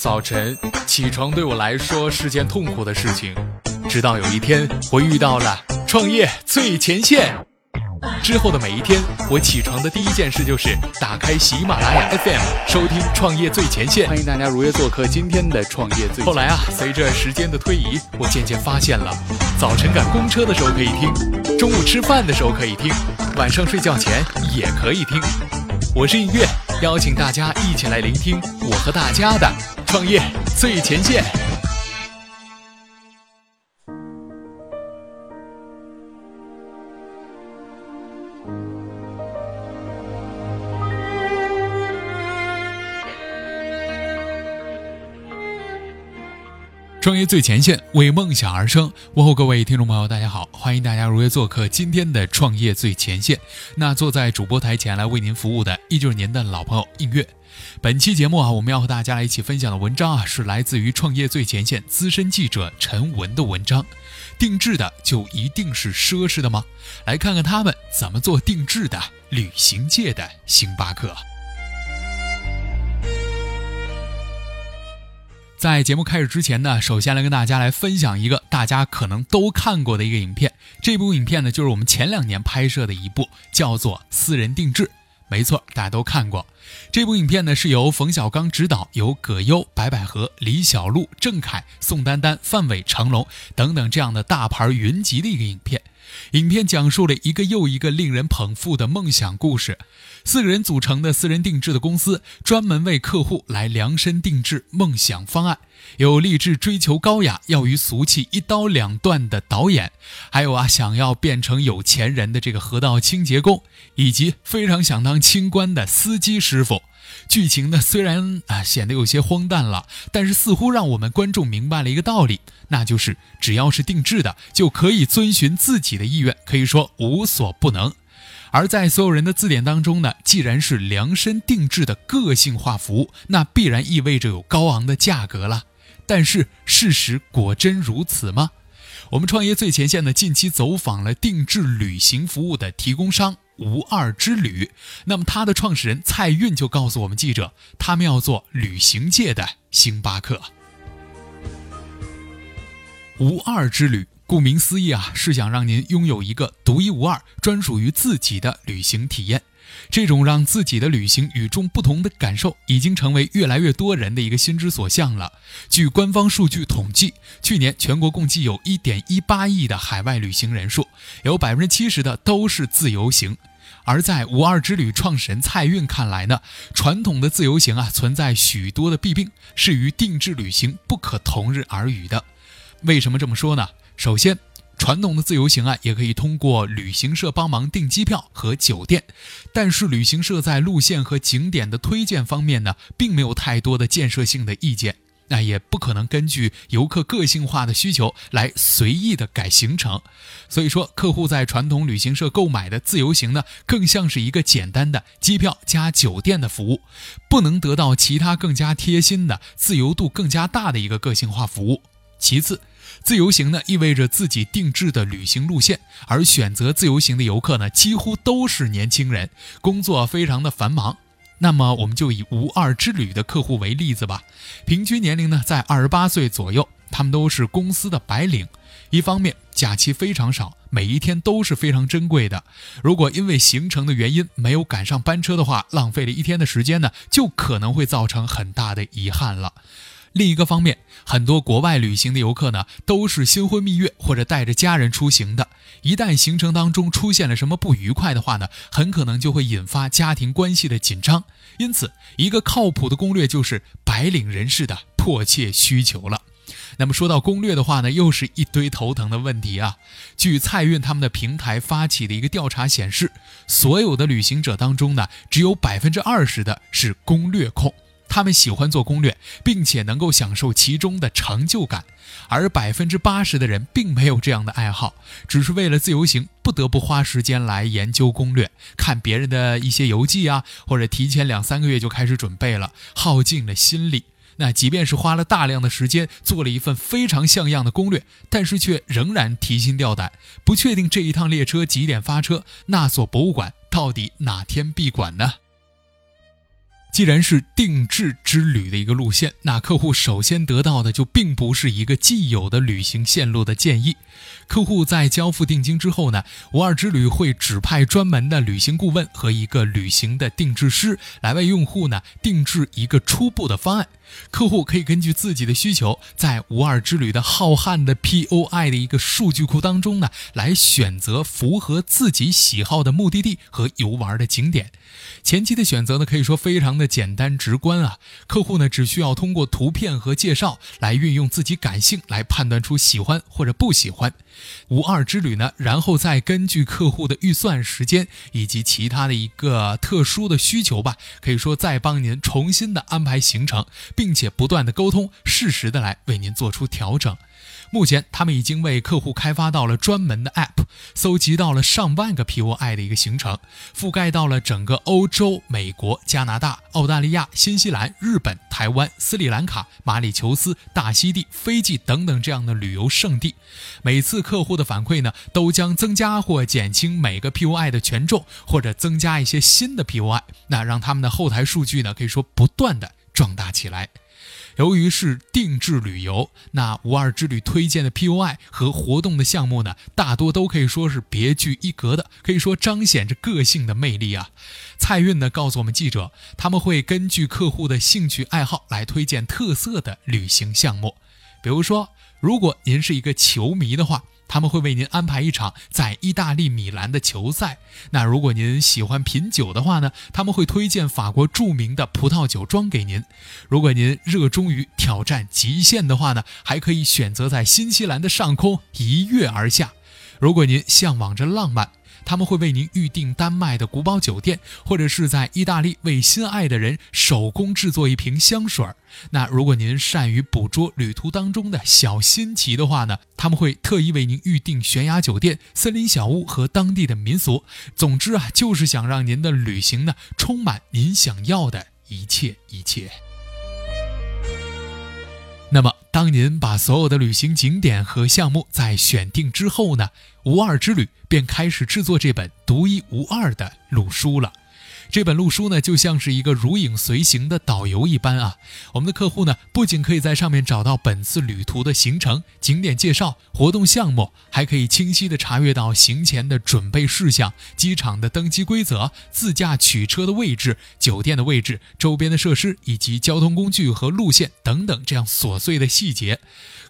早晨起床对我来说是件痛苦的事情，直到有一天我遇到了创业最前线。之后的每一天，我起床的第一件事就是打开喜马拉雅 FM，收听《创业最前线》。欢迎大家如约做客今天的《创业最前线》。后来啊，随着时间的推移，我渐渐发现了，早晨赶公车的时候可以听，中午吃饭的时候可以听，晚上睡觉前也可以听。我是音乐，邀请大家一起来聆听我和大家的创业最前线。创业最前线，为梦想而生。问候各位听众朋友，大家好，欢迎大家如约做客今天的创业最前线。那坐在主播台前来为您服务的，依旧是您的老朋友映月。本期节目啊，我们要和大家来一起分享的文章啊，是来自于创业最前线资深记者陈文的文章。定制的就一定是奢侈的吗？来看看他们怎么做定制的。旅行界的星巴克。在节目开始之前呢，首先来跟大家来分享一个大家可能都看过的一个影片。这部影片呢，就是我们前两年拍摄的一部，叫做《私人定制》。没错，大家都看过。这部影片呢，是由冯小刚执导，由葛优、白百合、李小璐、郑恺、宋丹丹、范伟、成龙等等这样的大牌云集的一个影片。影片讲述了一个又一个令人捧腹的梦想故事。四个人组成的私人定制的公司，专门为客户来量身定制梦想方案。有立志追求高雅、要与俗气一刀两断的导演，还有啊想要变成有钱人的这个河道清洁工，以及非常想当清官的司机师傅。剧情呢虽然啊显得有些荒诞了，但是似乎让我们观众明白了一个道理，那就是只要是定制的，就可以遵循自己的意愿，可以说无所不能。而在所有人的字典当中呢，既然是量身定制的个性化服务，那必然意味着有高昂的价格了。但是事实果真如此吗？我们创业最前线呢，近期走访了定制旅行服务的提供商无二之旅。那么他的创始人蔡运就告诉我们记者，他们要做旅行界的星巴克。无二之旅。顾名思义啊，是想让您拥有一个独一无二、专属于自己的旅行体验。这种让自己的旅行与众不同的感受，已经成为越来越多人的一个心之所向了。据官方数据统计，去年全国共计有1.18亿的海外旅行人数，有70%的都是自由行。而在五二之旅创始人蔡运看来呢，传统的自由行啊存在许多的弊病，是与定制旅行不可同日而语的。为什么这么说呢？首先，传统的自由行啊，也可以通过旅行社帮忙订机票和酒店，但是旅行社在路线和景点的推荐方面呢，并没有太多的建设性的意见，那也不可能根据游客个性化的需求来随意的改行程。所以说，客户在传统旅行社购买的自由行呢，更像是一个简单的机票加酒店的服务，不能得到其他更加贴心的、自由度更加大的一个个性化服务。其次，自由行呢意味着自己定制的旅行路线，而选择自由行的游客呢几乎都是年轻人，工作非常的繁忙。那么我们就以无二之旅的客户为例子吧，平均年龄呢在二十八岁左右，他们都是公司的白领。一方面假期非常少，每一天都是非常珍贵的。如果因为行程的原因没有赶上班车的话，浪费了一天的时间呢，就可能会造成很大的遗憾了。另一个方面，很多国外旅行的游客呢，都是新婚蜜月或者带着家人出行的。一旦行程当中出现了什么不愉快的话呢，很可能就会引发家庭关系的紧张。因此，一个靠谱的攻略就是白领人士的迫切需求了。那么说到攻略的话呢，又是一堆头疼的问题啊。据蔡运他们的平台发起的一个调查显示，所有的旅行者当中呢，只有百分之二十的是攻略控。他们喜欢做攻略，并且能够享受其中的成就感，而百分之八十的人并没有这样的爱好，只是为了自由行不得不花时间来研究攻略，看别人的一些游记啊，或者提前两三个月就开始准备了，耗尽了心力。那即便是花了大量的时间做了一份非常像样的攻略，但是却仍然提心吊胆，不确定这一趟列车几点发车，那所博物馆到底哪天闭馆呢？既然是定制之旅的一个路线，那客户首先得到的就并不是一个既有的旅行线路的建议。客户在交付定金之后呢，无二之旅会指派专门的旅行顾问和一个旅行的定制师来为用户呢定制一个初步的方案。客户可以根据自己的需求，在无二之旅的浩瀚的 POI 的一个数据库当中呢，来选择符合自己喜好的目的地和游玩的景点。前期的选择呢，可以说非常的简单直观啊。客户呢，只需要通过图片和介绍来运用自己感性来判断出喜欢或者不喜欢欢。五二之旅呢，然后再根据客户的预算、时间以及其他的一个特殊的需求吧，可以说再帮您重新的安排行程。并且不断的沟通，适时的来为您做出调整。目前，他们已经为客户开发到了专门的 App，搜集到了上万个 POI 的一个行程，覆盖到了整个欧洲、美国、加拿大、澳大利亚、新西兰、日本、台湾、斯里兰卡、马里求斯、大溪地、斐济等等这样的旅游胜地。每次客户的反馈呢，都将增加或减轻每个 POI 的权重，或者增加一些新的 POI，那让他们的后台数据呢，可以说不断的。壮大起来。由于是定制旅游，那无二之旅推荐的 POI 和活动的项目呢，大多都可以说是别具一格的，可以说彰显着个性的魅力啊。蔡运呢告诉我们记者，他们会根据客户的兴趣爱好来推荐特色的旅行项目，比如说，如果您是一个球迷的话。他们会为您安排一场在意大利米兰的球赛。那如果您喜欢品酒的话呢？他们会推荐法国著名的葡萄酒庄给您。如果您热衷于挑战极限的话呢，还可以选择在新西兰的上空一跃而下。如果您向往着浪漫。他们会为您预订丹麦的古堡酒店，或者是在意大利为心爱的人手工制作一瓶香水儿。那如果您善于捕捉旅途当中的小新奇的话呢？他们会特意为您预订悬崖酒店、森林小屋和当地的民俗。总之啊，就是想让您的旅行呢充满您想要的一切一切。那么，当您把所有的旅行景点和项目在选定之后呢，无二之旅便开始制作这本独一无二的路书了。这本路书呢，就像是一个如影随形的导游一般啊。我们的客户呢，不仅可以在上面找到本次旅途的行程、景点介绍、活动项目，还可以清晰地查阅到行前的准备事项、机场的登机规则、自驾取车的位置、酒店的位置、周边的设施以及交通工具和路线等等这样琐碎的细节。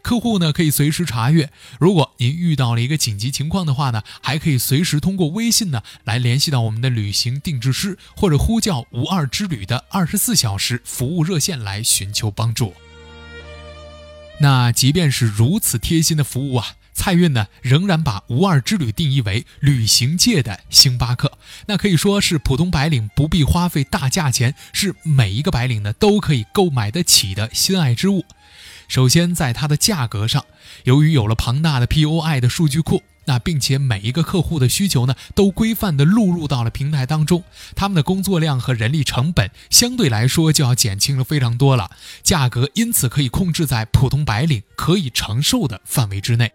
客户呢可以随时查阅。如果您遇到了一个紧急情况的话呢，还可以随时通过微信呢来联系到我们的旅行定制师，或者呼叫无二之旅的二十四小时服务热线来寻求帮助。那即便是如此贴心的服务啊，蔡运呢仍然把无二之旅定义为旅行界的星巴克，那可以说是普通白领不必花费大价钱，是每一个白领呢都可以购买得起的心爱之物。首先，在它的价格上，由于有了庞大的 POI 的数据库，那并且每一个客户的需求呢，都规范的录入到了平台当中，他们的工作量和人力成本相对来说就要减轻了非常多了，价格因此可以控制在普通白领可以承受的范围之内。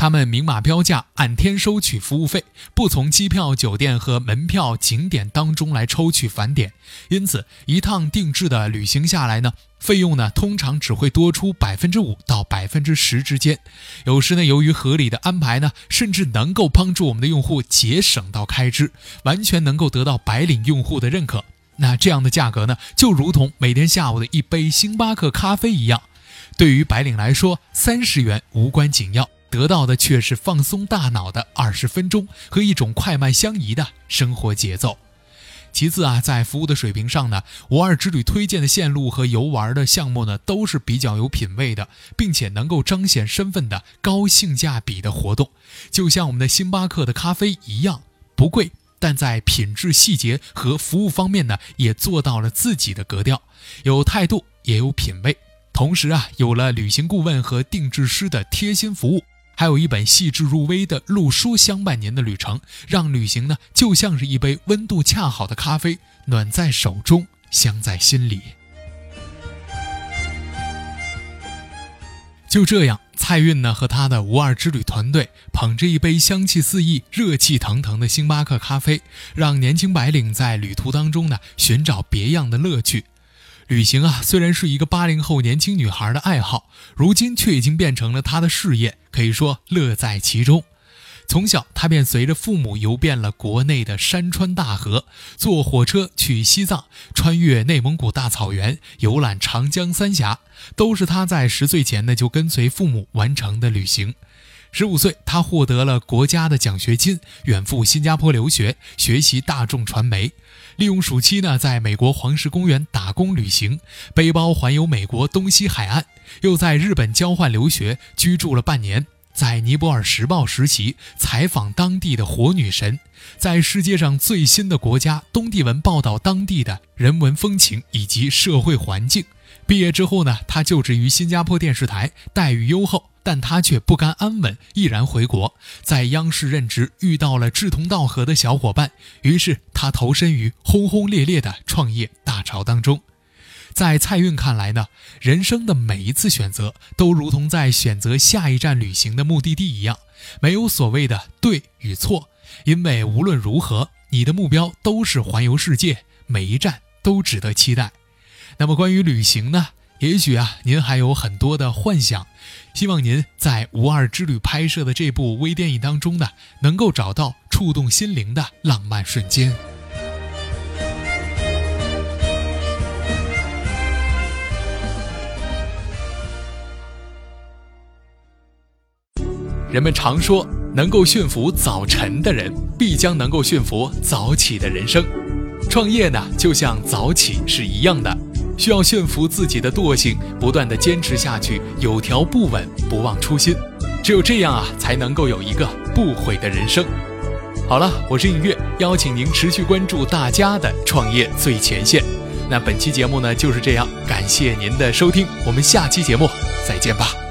他们明码标价，按天收取服务费，不从机票、酒店和门票、景点当中来抽取返点。因此，一趟定制的旅行下来呢，费用呢通常只会多出百分之五到百分之十之间。有时呢，由于合理的安排呢，甚至能够帮助我们的用户节省到开支，完全能够得到白领用户的认可。那这样的价格呢，就如同每天下午的一杯星巴克咖啡一样，对于白领来说，三十元无关紧要。得到的却是放松大脑的二十分钟和一种快慢相宜的生活节奏。其次啊，在服务的水平上呢，五二之旅推荐的线路和游玩的项目呢，都是比较有品位的，并且能够彰显身份的高性价比的活动。就像我们的星巴克的咖啡一样，不贵，但在品质细节和服务方面呢，也做到了自己的格调，有态度也有品味。同时啊，有了旅行顾问和定制师的贴心服务。还有一本细致入微的路书相伴您的旅程，让旅行呢就像是一杯温度恰好的咖啡，暖在手中，香在心里。就这样，蔡运呢和他的无二之旅团队捧着一杯香气四溢、热气腾腾的星巴克咖啡，让年轻白领在旅途当中呢寻找别样的乐趣。旅行啊，虽然是一个八零后年轻女孩的爱好，如今却已经变成了她的事业，可以说乐在其中。从小，她便随着父母游遍了国内的山川大河，坐火车去西藏，穿越内蒙古大草原，游览长江三峡，都是她在十岁前呢就跟随父母完成的旅行。十五岁，他获得了国家的奖学金，远赴新加坡留学，学习大众传媒。利用暑期呢，在美国黄石公园打工旅行，背包环游美国东西海岸，又在日本交换留学，居住了半年。在尼泊尔时报实习，采访当地的火女神，在世界上最新的国家东帝汶报道当地的人文风情以及社会环境。毕业之后呢，他就职于新加坡电视台，待遇优厚，但他却不甘安稳，毅然回国，在央视任职，遇到了志同道合的小伙伴，于是他投身于轰轰烈烈的创业大潮当中。在蔡运看来呢，人生的每一次选择都如同在选择下一站旅行的目的地一样，没有所谓的对与错，因为无论如何，你的目标都是环游世界，每一站都值得期待。那么关于旅行呢？也许啊，您还有很多的幻想，希望您在无二之旅拍摄的这部微电影当中呢，能够找到触动心灵的浪漫瞬间。人们常说，能够驯服早晨的人，必将能够驯服早起的人生。创业呢，就像早起是一样的，需要驯服自己的惰性，不断地坚持下去，有条不紊，不忘初心。只有这样啊，才能够有一个不悔的人生。好了，我是映月，邀请您持续关注大家的创业最前线。那本期节目呢就是这样，感谢您的收听，我们下期节目再见吧。